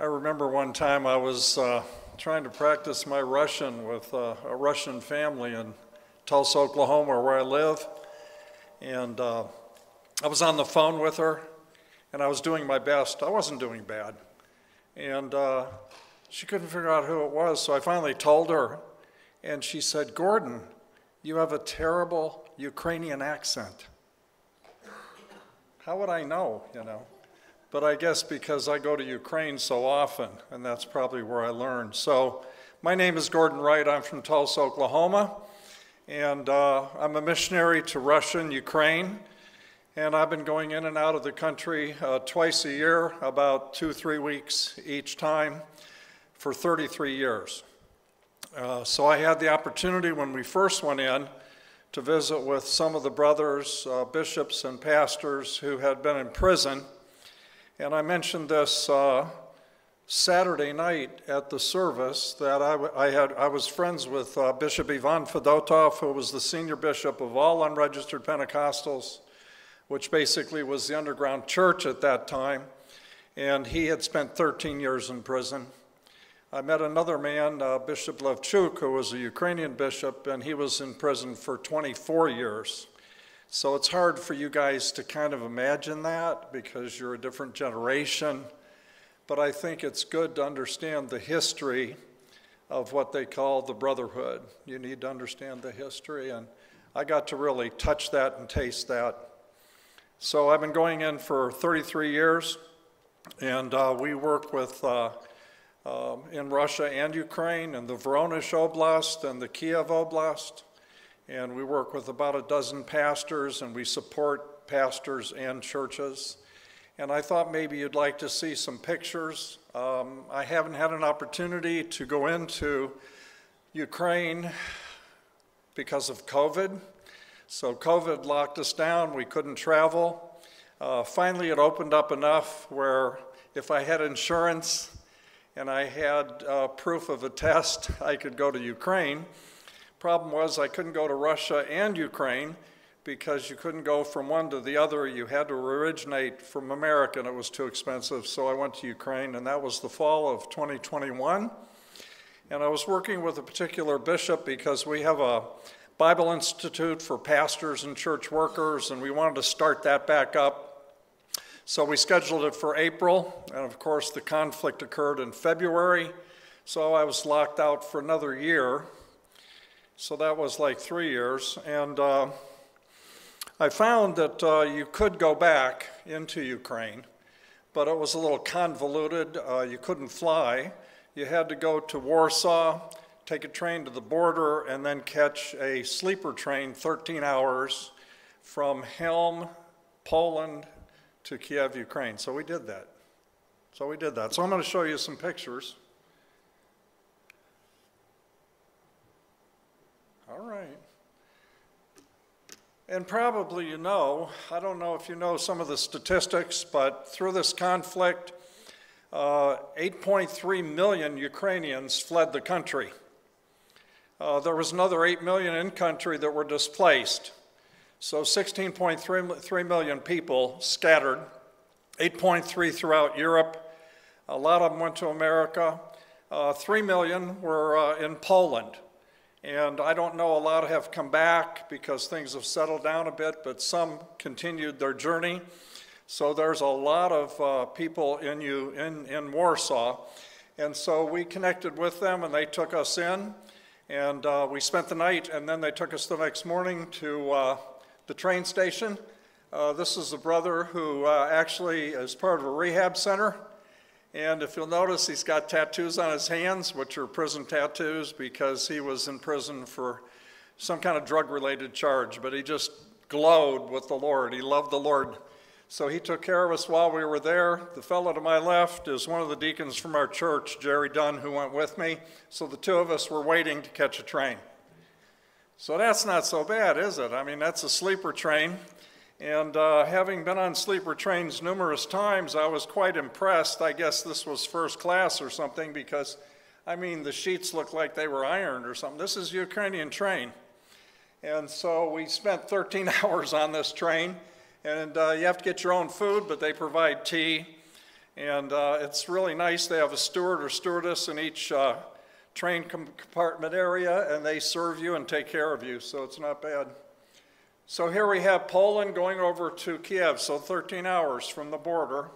I remember one time I was uh, trying to practice my Russian with uh, a Russian family in Tulsa, Oklahoma, where I live. And uh, I was on the phone with her, and I was doing my best. I wasn't doing bad. And uh, she couldn't figure out who it was, so I finally told her, and she said, Gordon, you have a terrible Ukrainian accent. How would I know, you know? But I guess because I go to Ukraine so often, and that's probably where I learned. So, my name is Gordon Wright. I'm from Tulsa, Oklahoma, and uh, I'm a missionary to Russia and Ukraine. And I've been going in and out of the country uh, twice a year, about two, three weeks each time, for 33 years. Uh, so I had the opportunity when we first went in to visit with some of the brothers, uh, bishops, and pastors who had been in prison and I mentioned this uh, Saturday night at the service that I, I, had, I was friends with uh, Bishop Ivan Fedotov, who was the senior bishop of all unregistered Pentecostals, which basically was the underground church at that time. And he had spent 13 years in prison. I met another man, uh, Bishop Levchuk, who was a Ukrainian bishop, and he was in prison for 24 years. So it's hard for you guys to kind of imagine that because you're a different generation. But I think it's good to understand the history of what they call the brotherhood. You need to understand the history, and I got to really touch that and taste that. So I've been going in for 33 years, and uh, we work with uh, uh, in Russia and Ukraine, in the Voronezh Oblast and the Kiev Oblast and we work with about a dozen pastors and we support pastors and churches. And I thought maybe you'd like to see some pictures. Um, I haven't had an opportunity to go into Ukraine because of COVID. So COVID locked us down, we couldn't travel. Uh, finally, it opened up enough where if I had insurance and I had uh, proof of a test, I could go to Ukraine. Problem was, I couldn't go to Russia and Ukraine because you couldn't go from one to the other. You had to originate from America, and it was too expensive. So I went to Ukraine, and that was the fall of 2021. And I was working with a particular bishop because we have a Bible Institute for pastors and church workers, and we wanted to start that back up. So we scheduled it for April, and of course, the conflict occurred in February. So I was locked out for another year. So that was like three years. And uh, I found that uh, you could go back into Ukraine, but it was a little convoluted. Uh, you couldn't fly. You had to go to Warsaw, take a train to the border, and then catch a sleeper train 13 hours from Chelm, Poland to Kiev, Ukraine. So we did that. So we did that. So I'm going to show you some pictures. All right. And probably you know, I don't know if you know some of the statistics, but through this conflict, uh, 8.3 million Ukrainians fled the country. Uh, there was another 8 million in country that were displaced. So 16.3 million people scattered, 8.3 throughout Europe. A lot of them went to America. Uh, 3 million were uh, in Poland. And I don't know, a lot have come back because things have settled down a bit, but some continued their journey. So there's a lot of uh, people in, you, in, in Warsaw. And so we connected with them and they took us in. And uh, we spent the night and then they took us the next morning to uh, the train station. Uh, this is a brother who uh, actually is part of a rehab center. And if you'll notice, he's got tattoos on his hands, which are prison tattoos because he was in prison for some kind of drug related charge. But he just glowed with the Lord. He loved the Lord. So he took care of us while we were there. The fellow to my left is one of the deacons from our church, Jerry Dunn, who went with me. So the two of us were waiting to catch a train. So that's not so bad, is it? I mean, that's a sleeper train. And uh, having been on sleeper trains numerous times, I was quite impressed. I guess this was first class or something because, I mean, the sheets looked like they were ironed or something. This is Ukrainian train. And so we spent 13 hours on this train. And uh, you have to get your own food, but they provide tea. And uh, it's really nice. They have a steward or stewardess in each uh, train compartment area, and they serve you and take care of you, so it's not bad. So here we have Poland going over to Kiev, so 13 hours from the border.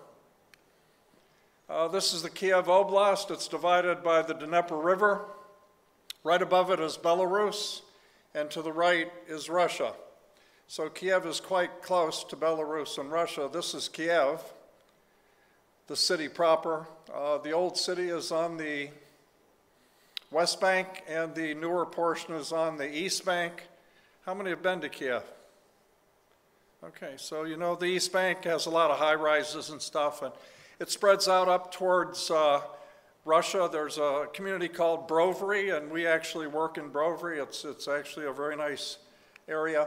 Uh, this is the Kiev Oblast. It's divided by the Dnieper River. Right above it is Belarus, and to the right is Russia. So Kiev is quite close to Belarus and Russia. This is Kiev, the city proper. Uh, the old city is on the west bank, and the newer portion is on the east bank. How many have been to Kiev? Okay, so you know the East Bank has a lot of high rises and stuff, and it spreads out up towards uh, Russia. There's a community called Brovary, and we actually work in Brovary. It's, it's actually a very nice area.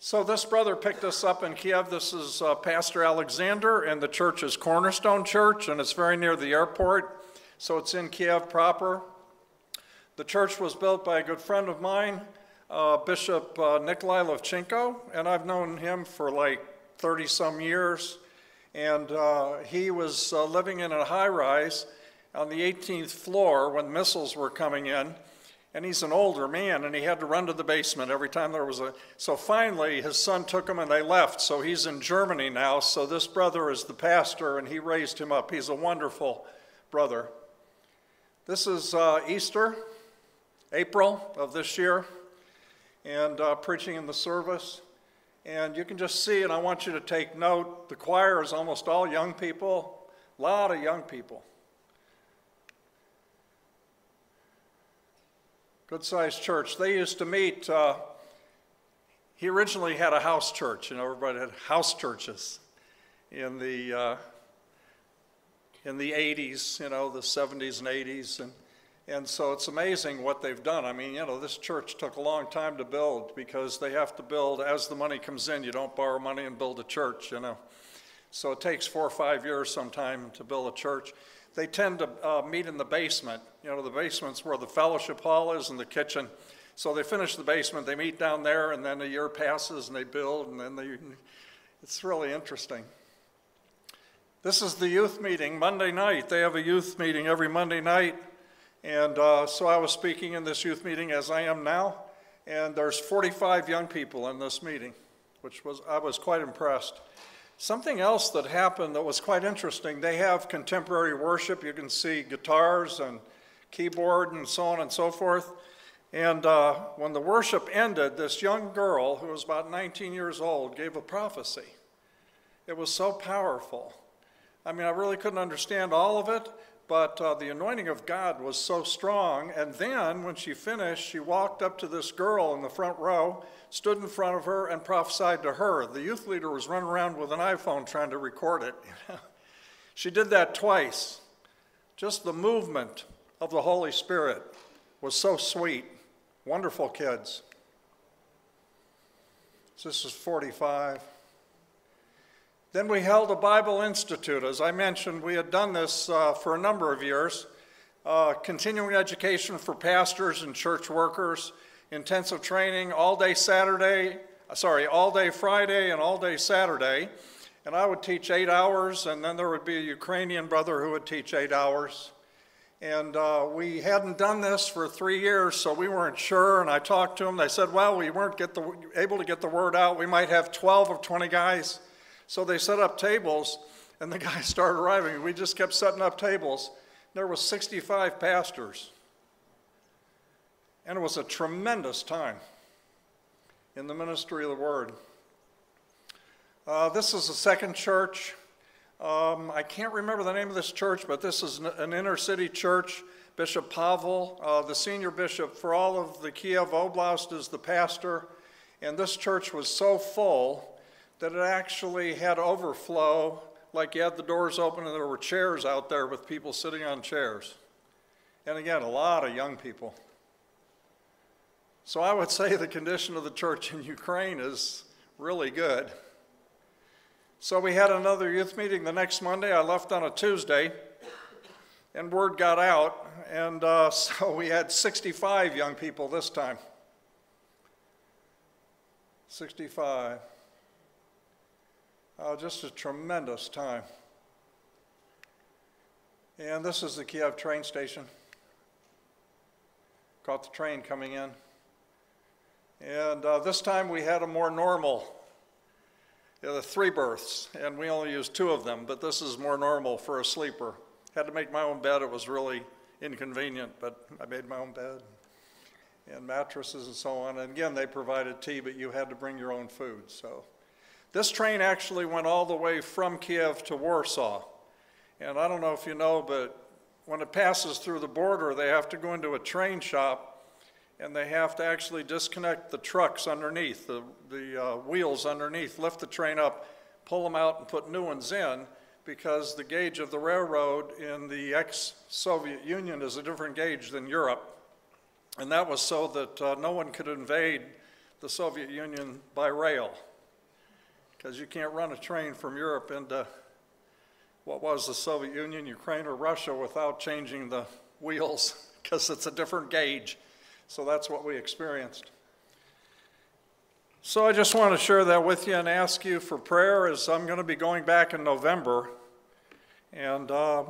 So this brother picked us up in Kiev. This is uh, Pastor Alexander, and the church is Cornerstone Church, and it's very near the airport. So it's in Kiev proper. The church was built by a good friend of mine, uh, Bishop uh, Nikolai Levchenko, and I've known him for like 30 some years. And uh, he was uh, living in a high rise on the 18th floor when missiles were coming in. And he's an older man and he had to run to the basement every time there was a so finally his son took him and they left. So he's in germany now. So this brother is the pastor and he raised him up. He's a wonderful brother. This is uh, easter april of this year and uh, preaching in the service and you can just see and i want you to take note the choir is almost all young people a lot of young people good sized church. They used to meet, uh, he originally had a house church, you know, everybody had house churches in the, uh, in the 80s, you know, the 70s and 80s. And, and so it's amazing what they've done. I mean, you know, this church took a long time to build because they have to build as the money comes in. You don't borrow money and build a church, you know. So it takes four or five years sometime to build a church they tend to uh, meet in the basement. You know, the basement's where the fellowship hall is and the kitchen. So they finish the basement, they meet down there, and then a year passes and they build, and then they. It's really interesting. This is the youth meeting Monday night. They have a youth meeting every Monday night. And uh, so I was speaking in this youth meeting as I am now, and there's 45 young people in this meeting, which was I was quite impressed. Something else that happened that was quite interesting, they have contemporary worship. You can see guitars and keyboard and so on and so forth. And uh, when the worship ended, this young girl, who was about 19 years old, gave a prophecy. It was so powerful. I mean, I really couldn't understand all of it, but uh, the anointing of God was so strong. And then, when she finished, she walked up to this girl in the front row, stood in front of her, and prophesied to her. The youth leader was running around with an iPhone trying to record it. she did that twice. Just the movement of the Holy Spirit was so sweet. Wonderful kids. This is 45. Then we held a Bible Institute. As I mentioned, we had done this uh, for a number of years. Uh, continuing education for pastors and church workers, intensive training all day Saturday, uh, sorry, all day Friday and all day Saturday. And I would teach eight hours, and then there would be a Ukrainian brother who would teach eight hours. And uh, we hadn't done this for three years, so we weren't sure. And I talked to them. They said, well, we weren't the, able to get the word out. We might have 12 of 20 guys. So they set up tables, and the guys started arriving. We just kept setting up tables. There was 65 pastors. And it was a tremendous time in the ministry of the word. Uh, this is the second church. Um, I can't remember the name of this church, but this is an inner city church. Bishop Pavel, uh, the senior bishop for all of the Kiev Oblast, is the pastor. And this church was so full that it actually had overflow, like you had the doors open and there were chairs out there with people sitting on chairs. And again, a lot of young people. So I would say the condition of the church in Ukraine is really good. So we had another youth meeting the next Monday. I left on a Tuesday, and word got out, and uh, so we had 65 young people this time. 65. Oh, just a tremendous time. And this is the Kiev train station. Caught the train coming in. And uh, this time we had a more normal, you know, three berths, and we only used two of them, but this is more normal for a sleeper. Had to make my own bed, it was really inconvenient, but I made my own bed and mattresses and so on. And again, they provided tea, but you had to bring your own food. So this train actually went all the way from Kiev to Warsaw. And I don't know if you know, but when it passes through the border, they have to go into a train shop and they have to actually disconnect the trucks underneath, the, the uh, wheels underneath, lift the train up, pull them out, and put new ones in because the gauge of the railroad in the ex Soviet Union is a different gauge than Europe. And that was so that uh, no one could invade the Soviet Union by rail because you can't run a train from Europe into what was the Soviet Union, Ukraine, or Russia without changing the wheels because it's a different gauge. So that's what we experienced. So I just want to share that with you and ask you for prayer as I'm going to be going back in November. And uh,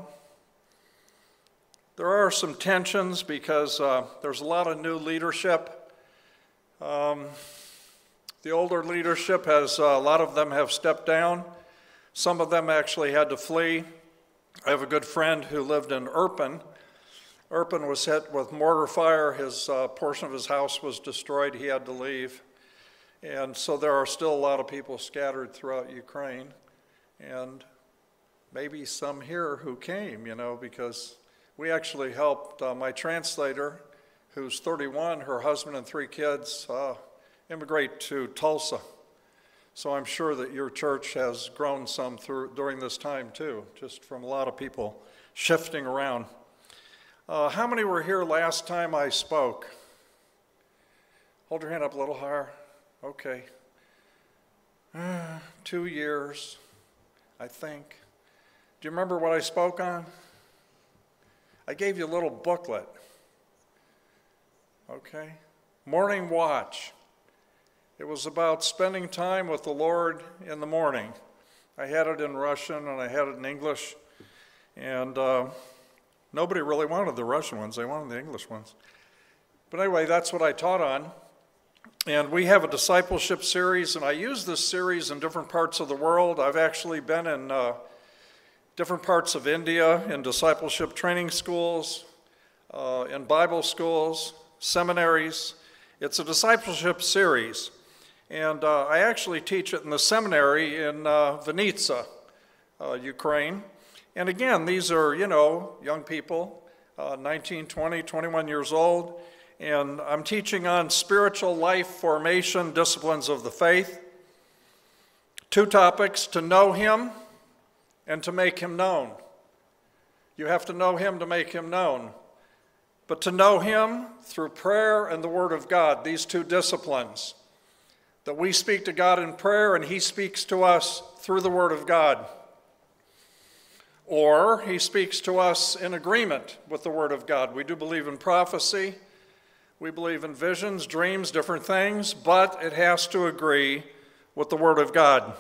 there are some tensions because uh, there's a lot of new leadership. Um, the older leadership has, uh, a lot of them have stepped down. Some of them actually had to flee. I have a good friend who lived in Irpin. Irpin was hit with mortar fire. His uh, portion of his house was destroyed. He had to leave. And so there are still a lot of people scattered throughout Ukraine. And maybe some here who came, you know, because we actually helped uh, my translator, who's 31, her husband and three kids, uh, immigrate to Tulsa. So I'm sure that your church has grown some through, during this time too, just from a lot of people shifting around. Uh, how many were here last time I spoke? Hold your hand up a little higher. Okay. Uh, two years, I think. Do you remember what I spoke on? I gave you a little booklet. Okay. Morning watch. It was about spending time with the Lord in the morning. I had it in Russian and I had it in English, and uh, nobody really wanted the Russian ones, they wanted the English ones. But anyway, that's what I taught on. And we have a discipleship series, and I use this series in different parts of the world. I've actually been in uh, different parts of India in discipleship training schools, uh, in Bible schools, seminaries. It's a discipleship series. And uh, I actually teach it in the seminary in uh, uh, Ukraine. And again, these are, you know, young people, uh, 19, 20, 21 years old. And I'm teaching on spiritual life formation disciplines of the faith. Two topics to know Him and to make Him known. You have to know Him to make Him known. But to know Him through prayer and the Word of God, these two disciplines that we speak to God in prayer and He speaks to us through the Word of God. Or He speaks to us in agreement with the Word of God. We do believe in prophecy, we believe in visions, dreams, different things, but it has to agree with the Word of God.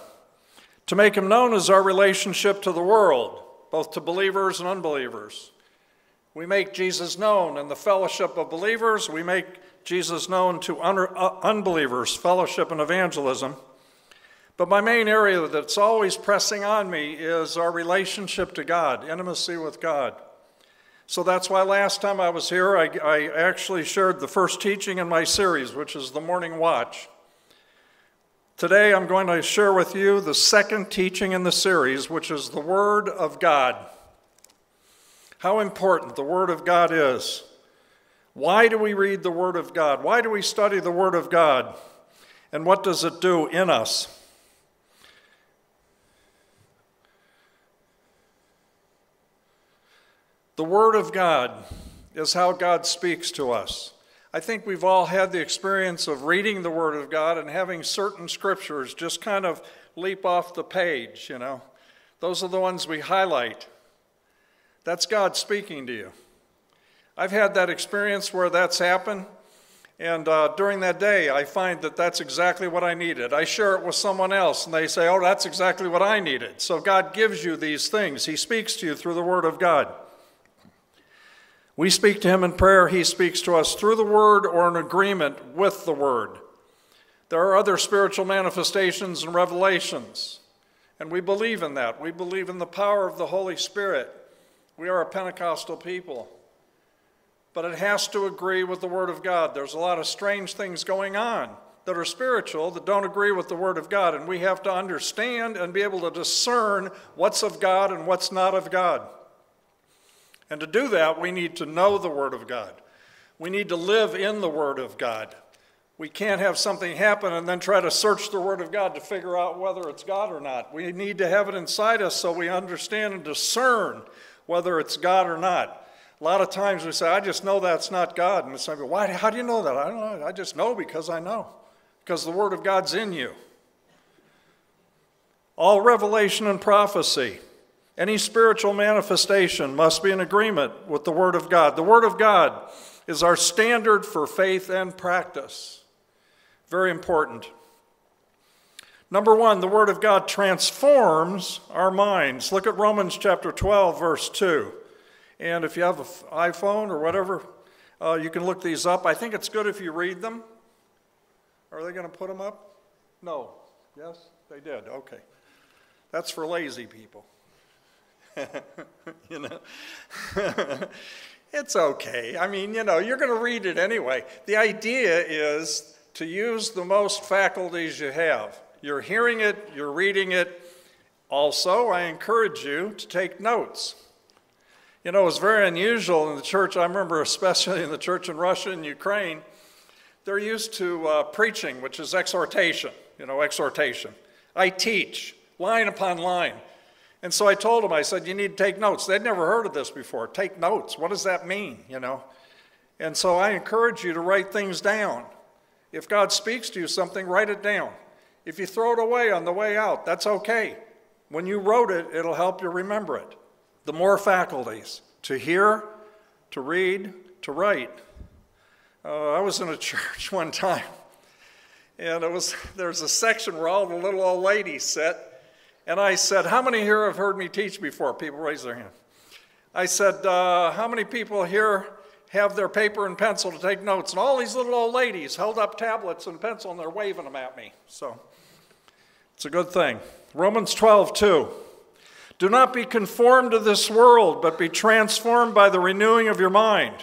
To make Him known is our relationship to the world, both to believers and unbelievers. We make Jesus known in the fellowship of believers. We make Jesus known to uh, unbelievers, fellowship and evangelism. But my main area that's always pressing on me is our relationship to God, intimacy with God. So that's why last time I was here, I, I, actually shared the first teaching in my series, which is the morning watch. Today I'm going to share with you the second teaching in the series, which is the Word of God. How important the Word of God is. Why do we read the Word of God? Why do we study the Word of God? And what does it do in us? The Word of God is how God speaks to us. I think we've all had the experience of reading the Word of God and having certain scriptures just kind of leap off the page, you know. Those are the ones we highlight. That's God speaking to you. I've had that experience where that's happened. And uh, during that day, I find that that's exactly what I needed. I share it with someone else, and they say, Oh, that's exactly what I needed. So God gives you these things. He speaks to you through the Word of God. We speak to him in prayer, he speaks to us through the word or in agreement with the word. There are other spiritual manifestations and revelations, and we believe in that. We believe in the power of the Holy Spirit. We are a Pentecostal people. But it has to agree with the Word of God. There's a lot of strange things going on that are spiritual that don't agree with the Word of God, and we have to understand and be able to discern what's of God and what's not of God. And to do that, we need to know the Word of God. We need to live in the Word of God. We can't have something happen and then try to search the Word of God to figure out whether it's God or not. We need to have it inside us so we understand and discern whether it's God or not. A lot of times we say, I just know that's not God. And it's like, why, how do you know that? I don't know. I just know because I know, because the Word of God's in you. All revelation and prophecy any spiritual manifestation must be in agreement with the Word of God. The Word of God is our standard for faith and practice. Very important. Number one, the Word of God transforms our minds. Look at Romans chapter 12, verse 2. And if you have an iPhone or whatever, uh, you can look these up. I think it's good if you read them. Are they going to put them up? No. Yes? They did. Okay. That's for lazy people. you know? it's okay. I mean, you know, you're going to read it anyway. The idea is to use the most faculties you have. You're hearing it, you're reading it. Also, I encourage you to take notes. You know, it's very unusual in the church. I remember, especially in the church in Russia and Ukraine, they're used to uh, preaching, which is exhortation, you know, exhortation. I teach line upon line. And so I told them, I said, you need to take notes. They'd never heard of this before. Take notes. What does that mean, you know? And so I encourage you to write things down. If God speaks to you something, write it down. If you throw it away on the way out, that's okay. When you wrote it, it'll help you remember it. The more faculties to hear, to read, to write. Uh, I was in a church one time, and it was there's a section where all the little old ladies sit, and I said, How many here have heard me teach before? People raise their hand. I said, uh, How many people here have their paper and pencil to take notes? And all these little old ladies held up tablets and pencil and they're waving them at me. So it's a good thing. Romans 12, 2. Do not be conformed to this world, but be transformed by the renewing of your mind,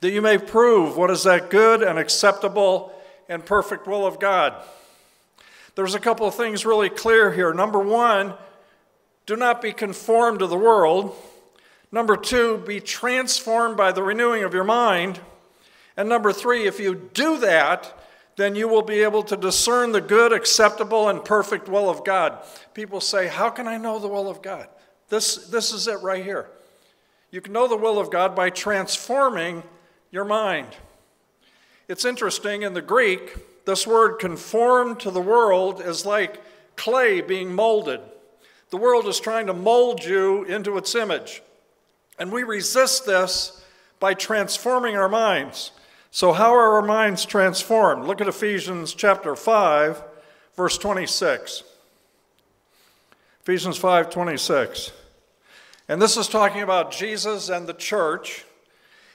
that you may prove what is that good and acceptable and perfect will of God. There's a couple of things really clear here. Number one, do not be conformed to the world. Number two, be transformed by the renewing of your mind. And number three, if you do that, then you will be able to discern the good, acceptable, and perfect will of God. People say, How can I know the will of God? This, this is it right here. You can know the will of God by transforming your mind. It's interesting in the Greek, this word conform to the world is like clay being molded. The world is trying to mold you into its image. And we resist this by transforming our minds. So, how are our minds transformed? Look at Ephesians chapter 5, verse 26. Ephesians 5 26. And this is talking about Jesus and the church.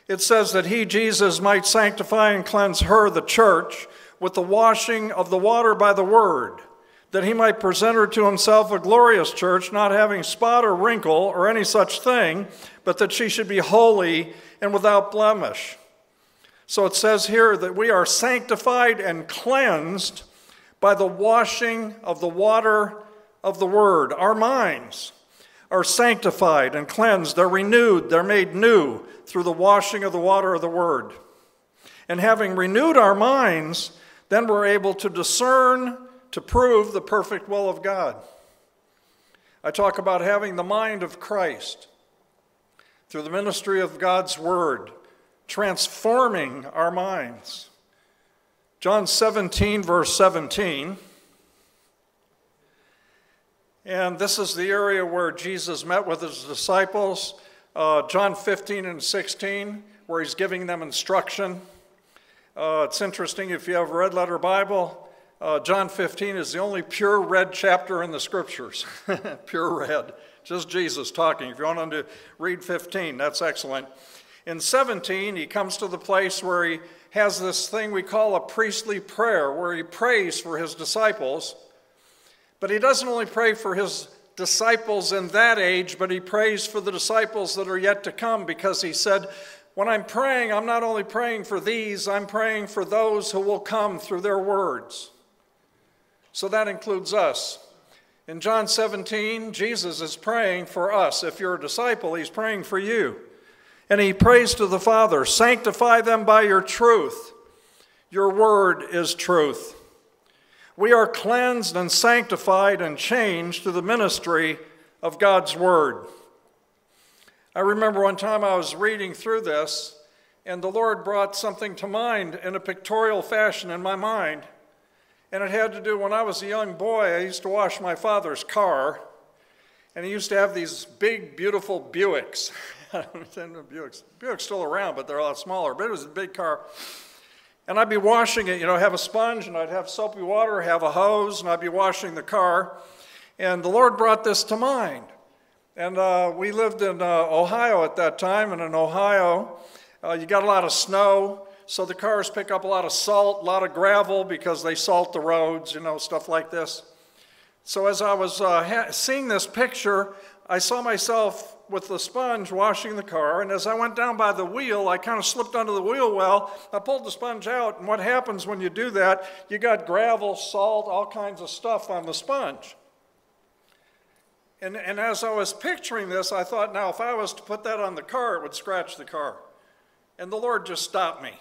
It says that he, Jesus, might sanctify and cleanse her, the church, with the washing of the water by the word, that he might present her to himself a glorious church, not having spot or wrinkle or any such thing, but that she should be holy and without blemish. So it says here that we are sanctified and cleansed by the washing of the water of the word. Our minds are sanctified and cleansed, they're renewed, they're made new through the washing of the water of the word. And having renewed our minds, then we're able to discern to prove the perfect will of God. I talk about having the mind of Christ through the ministry of God's Word, transforming our minds. John 17, verse 17. And this is the area where Jesus met with his disciples. Uh, John 15 and 16, where he's giving them instruction. Uh, it's interesting if you have a red letter Bible, Uh, John 15 is the only pure red chapter in the scriptures. pure red. Just Jesus talking. If you want to read 15, that's excellent. In 17, he comes to the place where he has this thing we call a priestly prayer, where he prays for his disciples. But he doesn't only pray for his disciples in that age, but he prays for the disciples that are yet to come because he said, When I'm praying, I'm not only praying for these, I'm praying for those who will come through their words. So that includes us. In John 17, Jesus is praying for us. If you're a disciple, he's praying for you. And he prays to the Father Sanctify them by your truth. Your word is truth. We are cleansed and sanctified and changed through the ministry of God's word. I remember one time I was reading through this, and the Lord brought something to mind in a pictorial fashion in my mind. And it had to do when I was a young boy, I used to wash my father's car, and he used to have these big, beautiful Buicks. I don't know, Buicks. Buick's still around, but they're a lot smaller. But it was a big car. And I'd be washing it, you know, have a sponge, and I'd have soapy water, have a hose, and I'd be washing the car. And the Lord brought this to mind. And uh, we lived in uh, Ohio at that time, and in Ohio, uh, you got a lot of snow, so the cars pick up a lot of salt, a lot of gravel because they salt the roads, you know, stuff like this. So as I was uh, ha- seeing this picture, I saw myself with the sponge washing the car, and as I went down by the wheel, I kind of slipped under the wheel well. I pulled the sponge out, and what happens when you do that, you got gravel, salt, all kinds of stuff on the sponge. And, and as I was picturing this, I thought, now if I was to put that on the car, it would scratch the car. And the Lord just stopped me.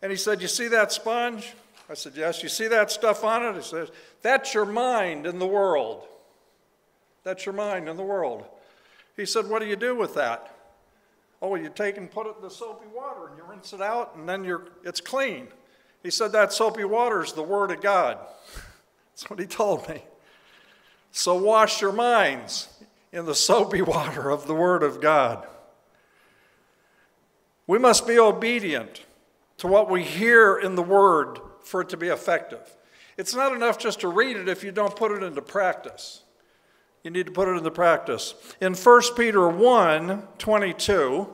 And He said, You see that sponge? I said, Yes. You see that stuff on it? He says, That's your mind in the world. That's your mind in the world. He said, What do you do with that? Oh, you take and put it in the soapy water and you rinse it out and then you're, it's clean. He said, That soapy water is the Word of God. That's what he told me. So wash your minds in the soapy water of the Word of God. We must be obedient to what we hear in the Word for it to be effective. It's not enough just to read it if you don't put it into practice. You need to put it into practice. In 1 Peter 1 22,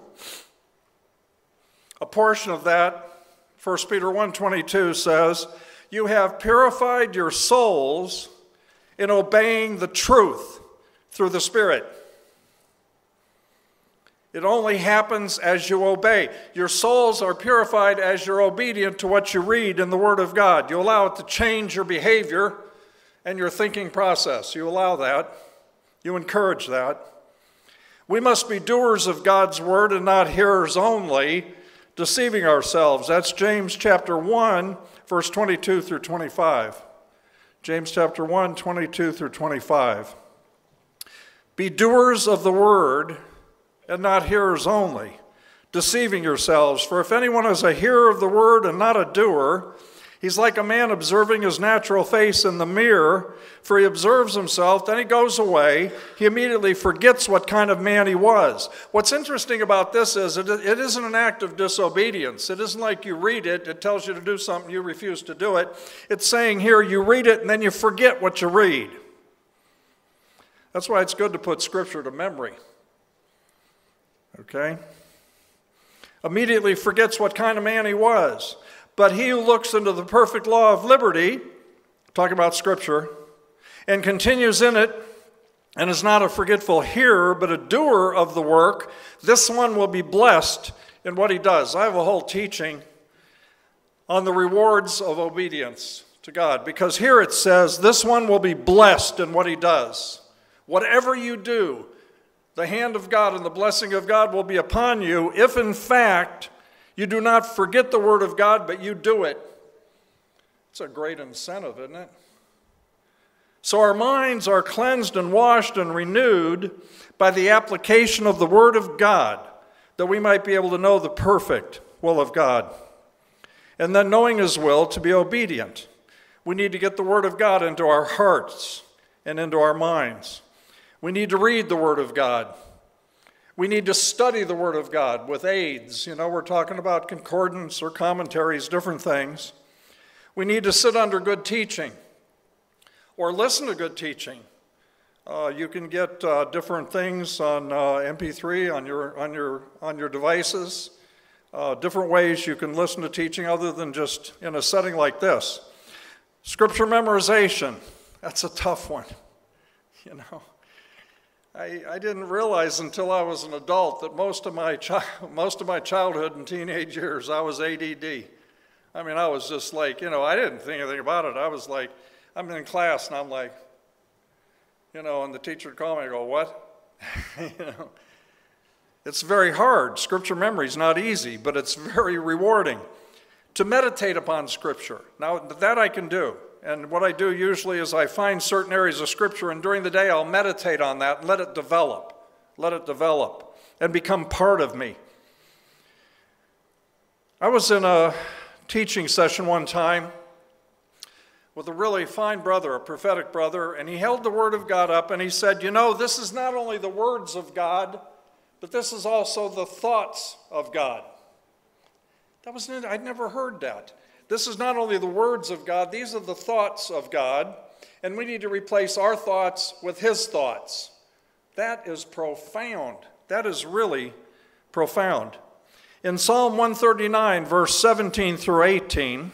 a portion of that, 1 Peter 1 22 says, You have purified your souls in obeying the truth through the Spirit. It only happens as you obey. Your souls are purified as you're obedient to what you read in the Word of God. You allow it to change your behavior and your thinking process. You allow that. You encourage that. We must be doers of God's word and not hearers only, deceiving ourselves. That's James chapter 1, verse 22 through 25. James chapter 1, 22 through 25. Be doers of the word and not hearers only, deceiving yourselves. For if anyone is a hearer of the word and not a doer, He's like a man observing his natural face in the mirror, for he observes himself, then he goes away. He immediately forgets what kind of man he was. What's interesting about this is it, it isn't an act of disobedience. It isn't like you read it, it tells you to do something, you refuse to do it. It's saying here, you read it and then you forget what you read. That's why it's good to put Scripture to memory. Okay? Immediately forgets what kind of man he was. But he who looks into the perfect law of liberty, talking about Scripture, and continues in it, and is not a forgetful hearer, but a doer of the work, this one will be blessed in what he does. I have a whole teaching on the rewards of obedience to God, because here it says, this one will be blessed in what he does. Whatever you do, the hand of God and the blessing of God will be upon you if, in fact, you do not forget the Word of God, but you do it. It's a great incentive, isn't it? So our minds are cleansed and washed and renewed by the application of the Word of God, that we might be able to know the perfect will of God. And then, knowing His will, to be obedient. We need to get the Word of God into our hearts and into our minds. We need to read the Word of God. We need to study the Word of God with aids. You know, we're talking about concordance or commentaries, different things. We need to sit under good teaching or listen to good teaching. Uh, you can get uh, different things on uh, MP3 on your on your on your devices. Uh, different ways you can listen to teaching other than just in a setting like this. Scripture memorization. That's a tough one. You know, I, I didn't realize until I was an adult that most of my chi- most of my childhood and teenage years I was ADD. I mean, I was just like, you know, I didn't think anything about it. I was like, I'm in class and I'm like, you know, and the teacher would call me, I go, what? you know, it's very hard. Scripture memory is not easy, but it's very rewarding. To meditate upon Scripture. Now, that I can do. And what I do usually is I find certain areas of Scripture, and during the day I'll meditate on that and let it develop. Let it develop and become part of me. I was in a teaching session one time with a really fine brother, a prophetic brother, and he held the Word of God up and he said, You know, this is not only the words of God, but this is also the thoughts of God. That was, I'd never heard that. This is not only the words of God, these are the thoughts of God, and we need to replace our thoughts with His thoughts. That is profound. That is really profound. In Psalm 139, verse 17 through 18,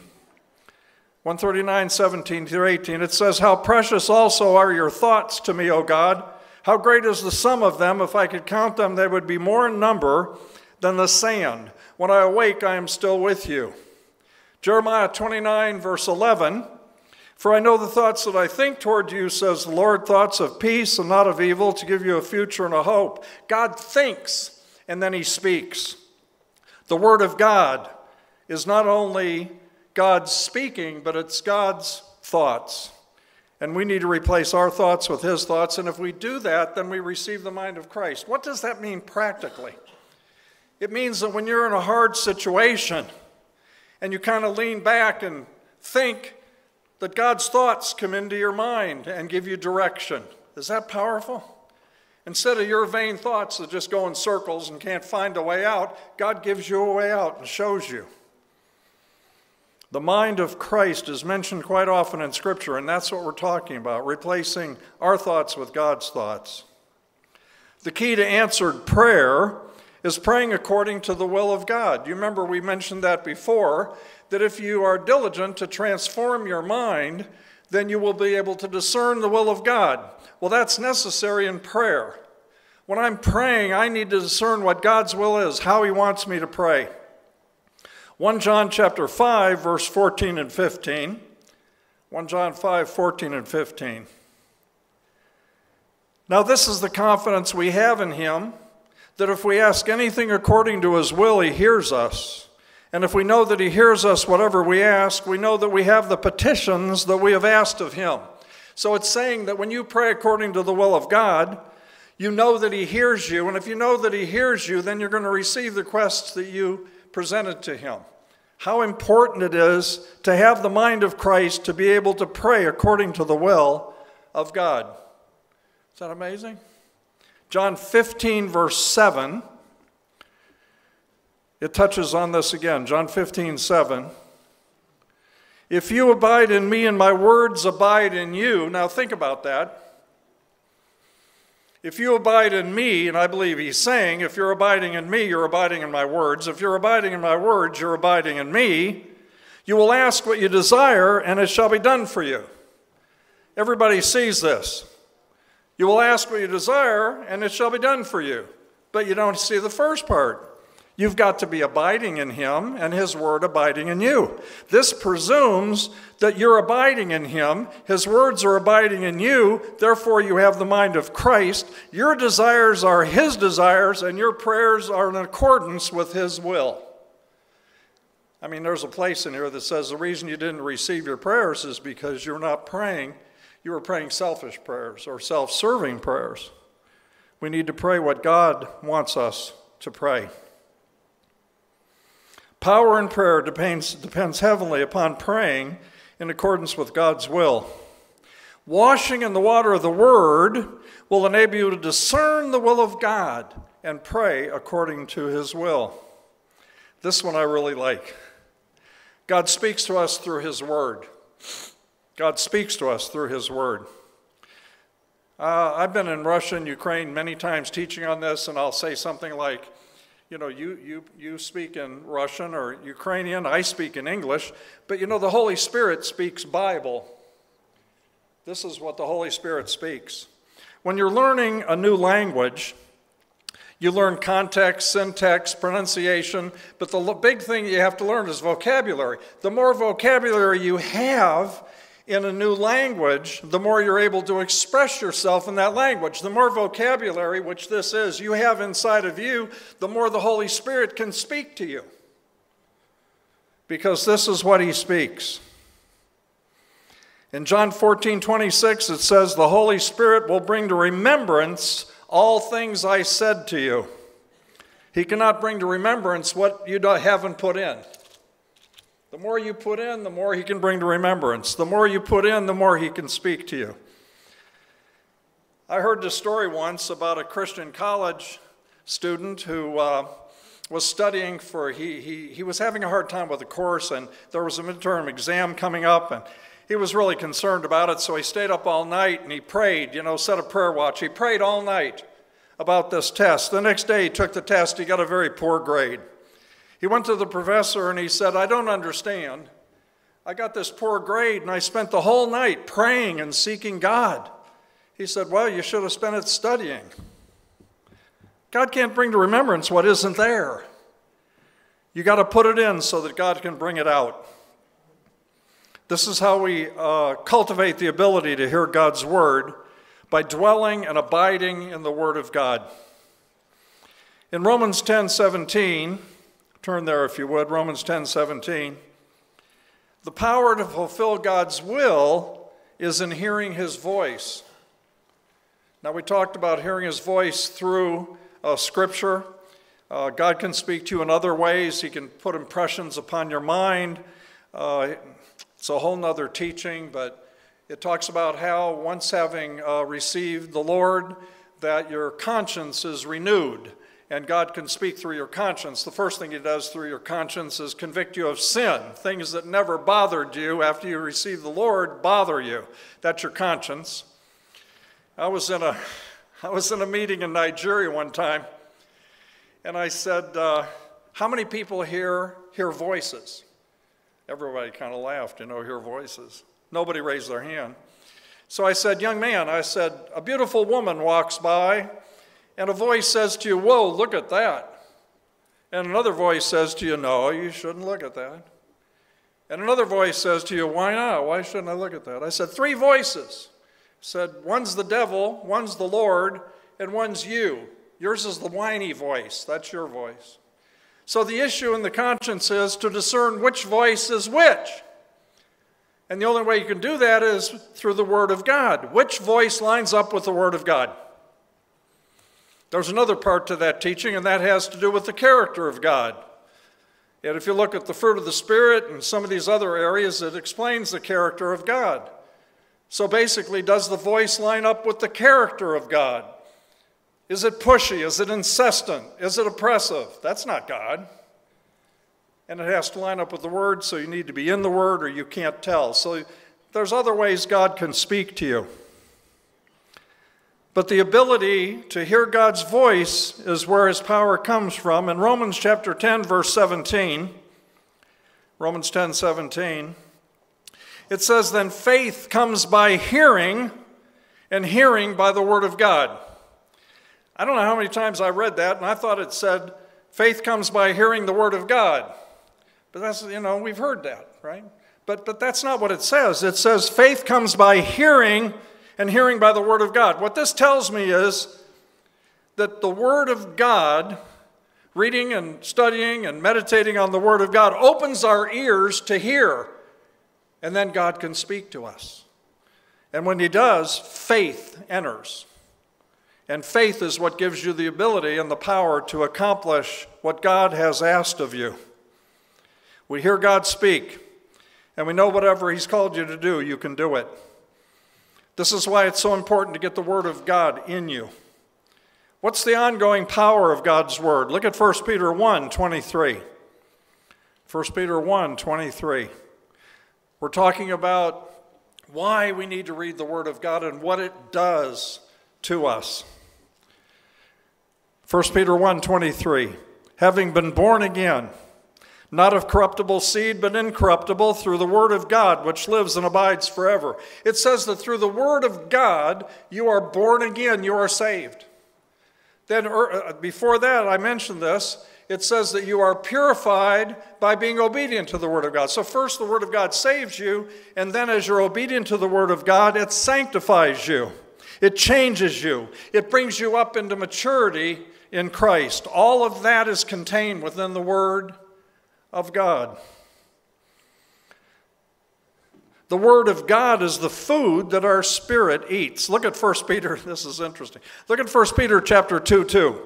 139, 17 through 18, it says, How precious also are your thoughts to me, O God. How great is the sum of them. If I could count them, they would be more in number than the sand. When I awake, I am still with you. Jeremiah 29, verse 11. For I know the thoughts that I think toward you, says the Lord, thoughts of peace and not of evil, to give you a future and a hope. God thinks, and then he speaks. The Word of God is not only God's speaking, but it's God's thoughts. And we need to replace our thoughts with His thoughts. And if we do that, then we receive the mind of Christ. What does that mean practically? It means that when you're in a hard situation and you kind of lean back and think, that God's thoughts come into your mind and give you direction. Is that powerful? Instead of your vain thoughts that just go in circles and can't find a way out, God gives you a way out and shows you. The mind of Christ is mentioned quite often in Scripture, and that's what we're talking about replacing our thoughts with God's thoughts. The key to answered prayer is praying according to the will of God. You remember we mentioned that before, that if you are diligent to transform your mind, then you will be able to discern the will of God. Well, that's necessary in prayer. When I'm praying, I need to discern what God's will is, how He wants me to pray. 1 John chapter 5, verse 14 and 15. 1 John 5, 14 and 15. Now, this is the confidence we have in Him that if we ask anything according to His will, He hears us. And if we know that He hears us whatever we ask, we know that we have the petitions that we have asked of Him. So it's saying that when you pray according to the will of God, you know that He hears you. And if you know that He hears you, then you're going to receive the requests that you presented to him. How important it is to have the mind of Christ to be able to pray according to the will of God. Is that amazing? John 15, verse 7, it touches on this again. John 15, 7. If you abide in me and my words abide in you, now think about that. If you abide in me, and I believe he's saying, if you're abiding in me, you're abiding in my words. If you're abiding in my words, you're abiding in me. You will ask what you desire, and it shall be done for you. Everybody sees this. You will ask what you desire, and it shall be done for you. But you don't see the first part. You've got to be abiding in Him and His Word abiding in you. This presumes that you're abiding in Him, His words are abiding in you, therefore you have the mind of Christ. Your desires are His desires, and your prayers are in accordance with His will. I mean, there's a place in here that says the reason you didn't receive your prayers is because you're not praying, you were praying selfish prayers or self serving prayers. We need to pray what God wants us to pray. Power in prayer depends, depends heavily upon praying in accordance with God's will. Washing in the water of the Word will enable you to discern the will of God and pray according to His will. This one I really like. God speaks to us through His Word. God speaks to us through His Word. Uh, I've been in Russia and Ukraine many times teaching on this, and I'll say something like, you know, you, you, you speak in Russian or Ukrainian, I speak in English, but you know, the Holy Spirit speaks Bible. This is what the Holy Spirit speaks. When you're learning a new language, you learn context, syntax, pronunciation, but the big thing you have to learn is vocabulary. The more vocabulary you have in a new language, the more you're able to express yourself in that language. The more vocabulary, which this is, you have inside of you, the more the Holy Spirit can speak to you. Because this is what He speaks. In John 14, 26, it says, The Holy Spirit will bring to remembrance all things I said to you. He cannot bring to remembrance what you haven't put in. The more you put in, the more He can bring to remembrance. The more you put in, the more He can speak to you. I heard this story once about a Christian college student who uh, was studying for, he, he, he was having a hard time with a course, and there was a midterm exam coming up, and he was really concerned about it, so he stayed up all night and he prayed, you know, set a prayer watch. He prayed all night about this test. The next day he took the test, he got a very poor grade. He went to the professor and he said, I don't understand. I got this poor grade and I spent the whole night praying and seeking God. He said, Well, you should have spent it studying. God can't bring to remembrance what isn't there. You got to put it in so that God can bring it out. This is how we uh, cultivate the ability to hear God's word by dwelling and abiding in the word of God. In Romans 10 17, turn there if you would, Romans 10 17, the power to fulfill God's will is in hearing his voice. Now, we talked about hearing his voice through uh, Scripture. Uh, God can speak to you in other ways. He can put impressions upon your mind. Uh, it's a whole nother teaching, but it talks about how once having uh, received the Lord, that your conscience is renewed and God can speak through your conscience. The first thing He does through your conscience is convict you of sin. Things that never bothered you after you receive the Lord bother you. That's your conscience. I was in a, I was in a meeting in Nigeria one time, and I said, uh, How many people here hear voices? Everybody kind of laughed, you know, hear voices. Nobody raised their hand. So I said, Young man, I said, a beautiful woman walks by, and a voice says to you, Whoa, look at that. And another voice says to you, No, you shouldn't look at that. And another voice says to you, Why not? Why shouldn't I look at that? I said, Three voices. I said, One's the devil, one's the Lord, and one's you. Yours is the whiny voice. That's your voice. So the issue in the conscience is to discern which voice is which. And the only way you can do that is through the Word of God. Which voice lines up with the Word of God? There's another part to that teaching, and that has to do with the character of God. And if you look at the fruit of the Spirit and some of these other areas, it explains the character of God. So basically, does the voice line up with the character of God? Is it pushy? Is it incessant? Is it oppressive? That's not God. And it has to line up with the Word, so you need to be in the Word or you can't tell. So there's other ways God can speak to you. But the ability to hear God's voice is where his power comes from. In Romans chapter 10, verse 17, Romans 10 17, it says, Then faith comes by hearing, and hearing by the word of God. I don't know how many times I read that, and I thought it said, faith comes by hearing the word of God. But that's, you know, we've heard that, right? But, but that's not what it says. It says, faith comes by hearing, and hearing by the word of God. What this tells me is that the word of God, reading and studying and meditating on the word of God, opens our ears to hear, and then God can speak to us. And when He does, faith enters. And faith is what gives you the ability and the power to accomplish what God has asked of you. We hear God speak, and we know whatever He's called you to do, you can do it. This is why it's so important to get the Word of God in you. What's the ongoing power of God's Word? Look at 1 Peter 1 23. 1 Peter 1 23. We're talking about why we need to read the Word of God and what it does to us. 1 Peter 1 23. Having been born again, not of corruptible seed, but incorruptible, through the Word of God, which lives and abides forever. It says that through the Word of God, you are born again, you are saved. Then, er, uh, before that, I mentioned this it says that you are purified by being obedient to the Word of God. So, first, the Word of God saves you, and then, as you're obedient to the Word of God, it sanctifies you, it changes you, it brings you up into maturity in Christ. All of that is contained within the Word of God. The Word of God is the food that our spirit eats. Look at 1 Peter, this is interesting. Look at 1 Peter chapter 2 2.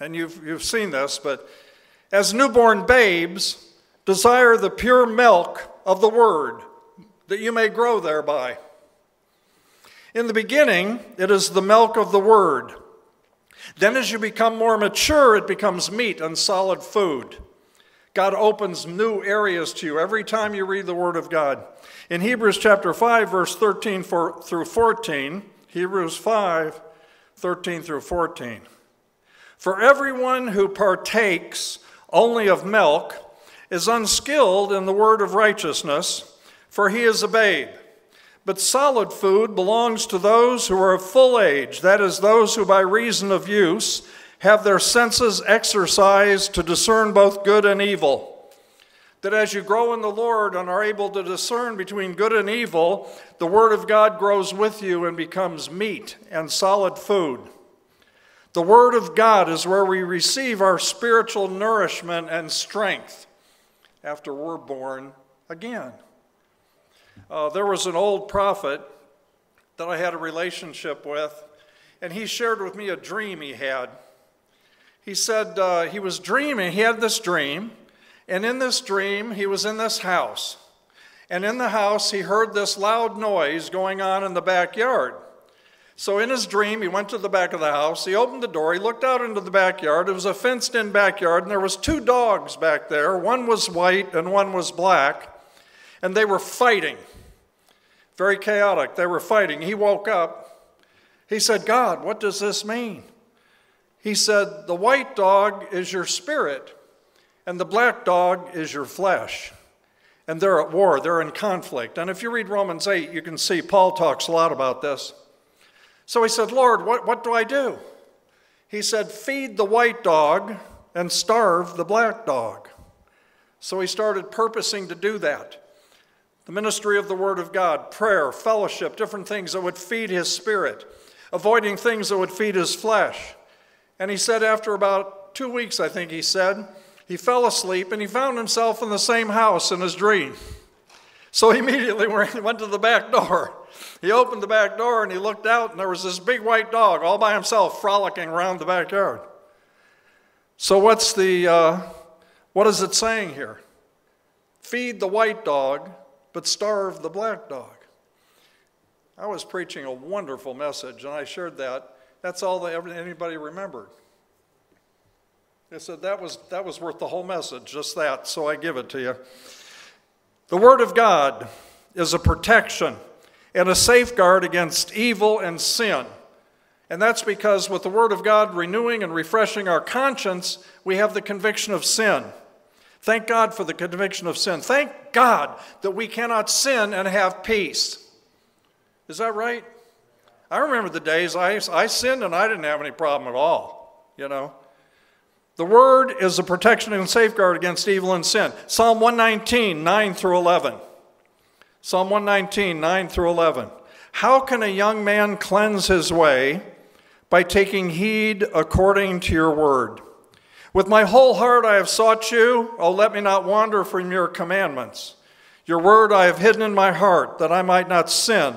and you've, you've seen this, but as newborn babes, desire the pure milk of the word, that you may grow thereby. In the beginning, it is the milk of the word. Then, as you become more mature, it becomes meat and solid food. God opens new areas to you every time you read the Word of God. In Hebrews chapter 5, verse 13 through 14, Hebrews 5, 13 through 14. For everyone who partakes only of milk is unskilled in the word of righteousness, for he is a babe. But solid food belongs to those who are of full age, that is, those who by reason of use have their senses exercised to discern both good and evil. That as you grow in the Lord and are able to discern between good and evil, the Word of God grows with you and becomes meat and solid food. The Word of God is where we receive our spiritual nourishment and strength after we're born again. Uh, there was an old prophet that I had a relationship with, and he shared with me a dream he had. He said uh, he was dreaming, he had this dream, and in this dream, he was in this house. And in the house, he heard this loud noise going on in the backyard. So in his dream, he went to the back of the house. He opened the door. He looked out into the backyard. It was a fenced-in backyard, and there was two dogs back there. One was white and one was black, and they were fighting. Very chaotic. They were fighting. He woke up. He said, "God, what does this mean?" He said, "The white dog is your spirit, and the black dog is your flesh." And they're at war. They're in conflict. And if you read Romans 8, you can see Paul talks a lot about this. So he said, Lord, what, what do I do? He said, Feed the white dog and starve the black dog. So he started purposing to do that. The ministry of the Word of God, prayer, fellowship, different things that would feed his spirit, avoiding things that would feed his flesh. And he said, after about two weeks, I think he said, he fell asleep and he found himself in the same house in his dream. So he immediately went to the back door he opened the back door and he looked out, and there was this big white dog all by himself frolicking around the backyard. So, what's the, uh, what is it saying here? Feed the white dog, but starve the black dog. I was preaching a wonderful message, and I shared that. That's all that anybody remembered. They said that was, that was worth the whole message, just that, so I give it to you. The Word of God is a protection and a safeguard against evil and sin. And that's because with the Word of God renewing and refreshing our conscience, we have the conviction of sin. Thank God for the conviction of sin. Thank God that we cannot sin and have peace. Is that right? I remember the days I, I sinned and I didn't have any problem at all, you know. The Word is a protection and safeguard against evil and sin. Psalm 119, 9 through 11. Psalm 119, 9 through 11. How can a young man cleanse his way? By taking heed according to your word. With my whole heart I have sought you. Oh, let me not wander from your commandments. Your word I have hidden in my heart that I might not sin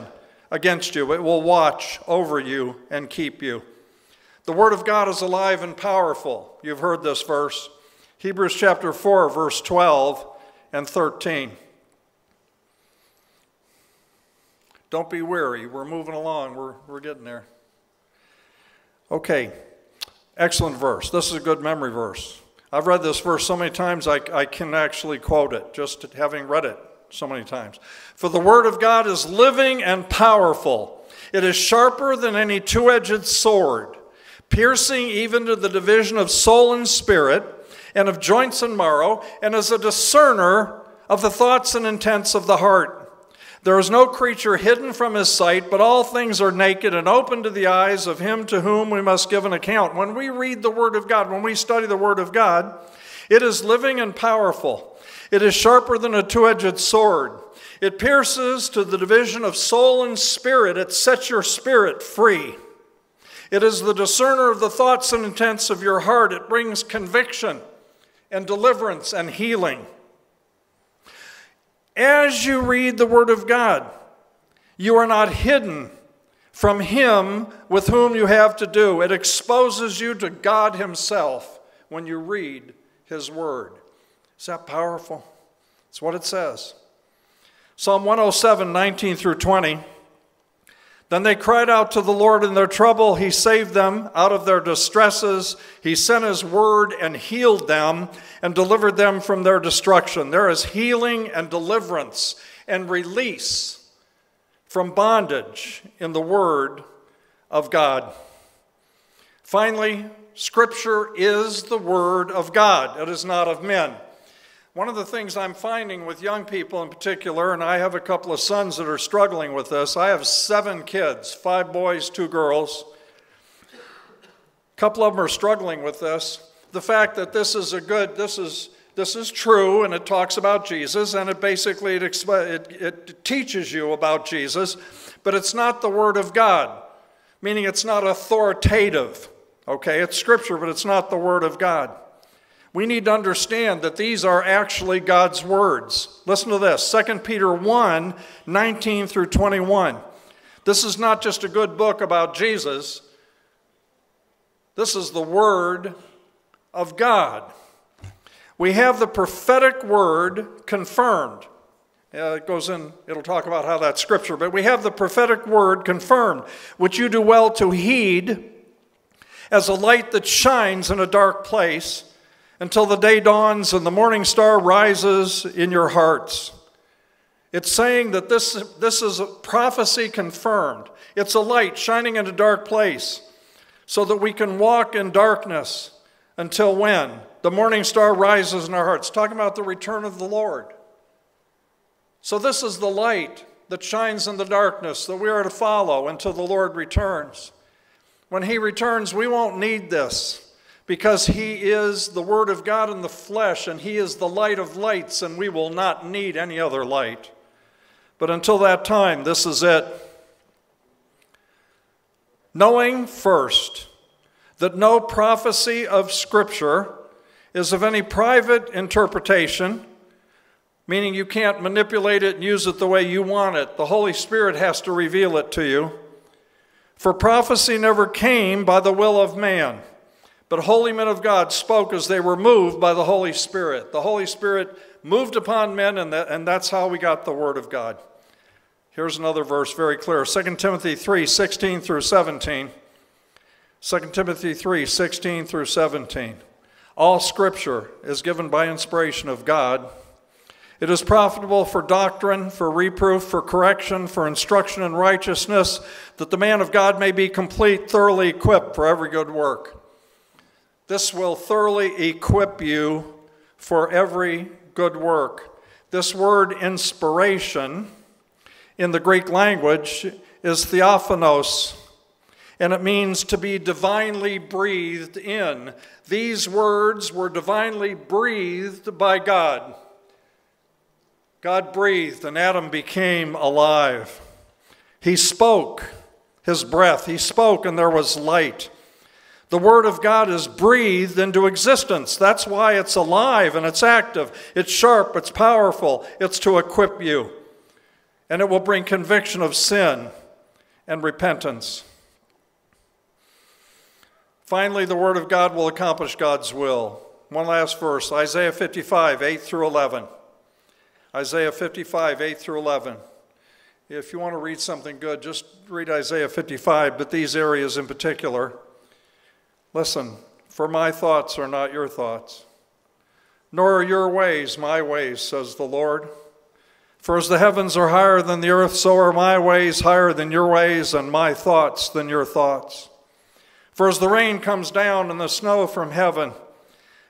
against you. It will watch over you and keep you. The word of God is alive and powerful. You've heard this verse. Hebrews chapter 4, verse 12 and 13. Don't be weary. We're moving along. We're, we're getting there. Okay, excellent verse. This is a good memory verse. I've read this verse so many times I, I can actually quote it, just having read it so many times. For the word of God is living and powerful. It is sharper than any two edged sword, piercing even to the division of soul and spirit, and of joints and marrow, and is a discerner of the thoughts and intents of the heart. There is no creature hidden from his sight, but all things are naked and open to the eyes of him to whom we must give an account. When we read the Word of God, when we study the Word of God, it is living and powerful. It is sharper than a two edged sword. It pierces to the division of soul and spirit. It sets your spirit free. It is the discerner of the thoughts and intents of your heart. It brings conviction and deliverance and healing as you read the Word of God. You are not hidden from Him with whom you have to do. It exposes you to God Himself when you read His Word. Is that powerful? That's what it says. Psalm 107, 19 through 20. Then they cried out to the Lord in their trouble. He saved them out of their distresses. He sent His word and healed them and delivered them from their destruction. There is healing and deliverance and release from bondage in the word of God. Finally, Scripture is the word of God, it is not of men. One of the things I'm finding with young people in particular, and I have a couple of sons that are struggling with this, I have seven kids five boys, two girls. A couple of them are struggling with this. The fact that this is a good, this is, this is true, and it talks about Jesus, and it basically it, it, it teaches you about Jesus, but it's not the Word of God, meaning it's not authoritative. Okay, it's Scripture, but it's not the Word of God we need to understand that these are actually God's words. Listen to this 2 Peter 1 19 through 21. This is not just a good book about Jesus, this is the Word of God. We have the prophetic word confirmed. Uh, it goes in, it'll talk about how that's scripture, but we have the prophetic word confirmed, which you do well to heed as a light that shines in a dark place until the day dawns and the morning star rises in your hearts. It's saying that this, this is a prophecy confirmed. It's a light shining in a dark place so that we can walk in darkness until when? The morning star rises in our hearts. Talking about the return of the Lord. So, this is the light that shines in the darkness that we are to follow until the Lord returns. When He returns, we won't need this because he is the Word of God in the flesh, and he is the light of lights, and we will not need any other light. But until that time, this is it. Knowing first that no prophecy of Scripture is of any private interpretation, meaning you can't manipulate it and use it the way you want it. The Holy Spirit has to reveal it to you. For prophecy never came by the will of man but holy men of God spoke as they were moved by the Holy Spirit. The Holy Spirit moved upon men, and, that, and that's how we got the Word of God. Here's another verse very clear 2 Timothy 3 16 through 17. 2 Timothy 3 16 through 17. All scripture is given by inspiration of God. It is profitable for doctrine, for reproof, for correction, for instruction in righteousness, that the man of God may be complete, thoroughly equipped for every good work. This will thoroughly equip you for every good work. This word inspiration in the Greek language is theophanos, and it means to be divinely breathed in. These words were divinely breathed by God. God breathed, and Adam became alive. He spoke his breath, he spoke, and there was light. The Word of God is breathed into existence. That's why it's alive and it's active. It's sharp, it's powerful, it's to equip you. And it will bring conviction of sin and repentance. Finally, the Word of God will accomplish God's will. One last verse Isaiah 55, 8 through 11. Isaiah 55, 8 through 11. If you want to read something good, just read Isaiah 55, but these areas in particular. Listen, for my thoughts are not your thoughts, nor are your ways my ways, says the Lord. For as the heavens are higher than the earth, so are my ways higher than your ways, and my thoughts than your thoughts. For as the rain comes down and the snow from heaven,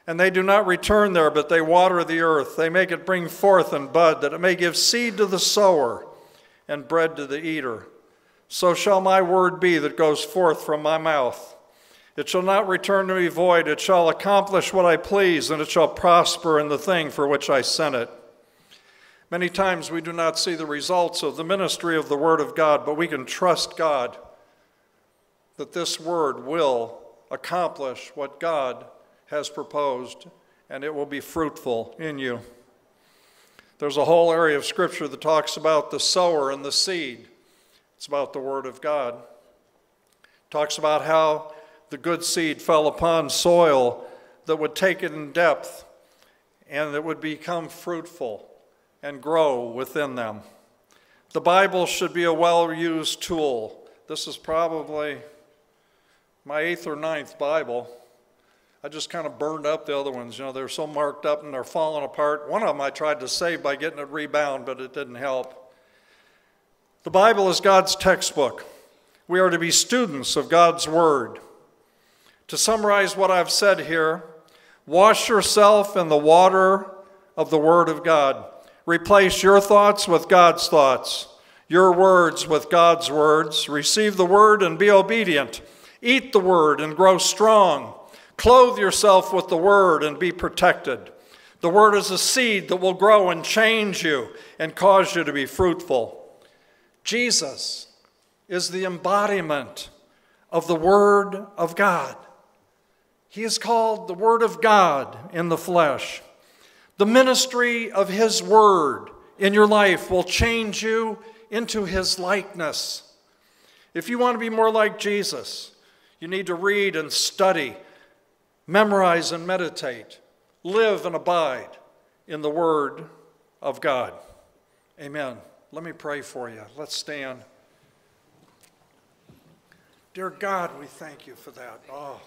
and they do not return there, but they water the earth, they make it bring forth and bud, that it may give seed to the sower and bread to the eater. So shall my word be that goes forth from my mouth. It shall not return to me void, it shall accomplish what I please, and it shall prosper in the thing for which I sent it. Many times we do not see the results of the ministry of the Word of God, but we can trust God that this Word will accomplish what God has proposed, and it will be fruitful in you. There's a whole area of Scripture that talks about the sower and the seed. It's about the Word of God. Talks about how the good seed fell upon soil that would take it in depth and that would become fruitful and grow within them. The Bible should be a well used tool. This is probably my eighth or ninth Bible. I just kind of burned up the other ones. You know, they're so marked up and they're falling apart. One of them I tried to save by getting it rebound, but it didn't help. The Bible is God's textbook. We are to be students of God's Word. To summarize what I've said here, wash yourself in the water of the Word of God. Replace your thoughts with God's thoughts, your words with God's words. Receive the Word and be obedient. Eat the Word and grow strong. Clothe yourself with the Word and be protected. The Word is a seed that will grow and change you and cause you to be fruitful. Jesus is the embodiment of the Word of God. He is called the Word of God in the flesh. The ministry of His Word in your life will change you into His likeness. If you want to be more like Jesus, you need to read and study memorize and meditate, live and abide in the Word of God. Amen. Let me pray for you. Let's stand. Dear God, we thank you for that. Oh.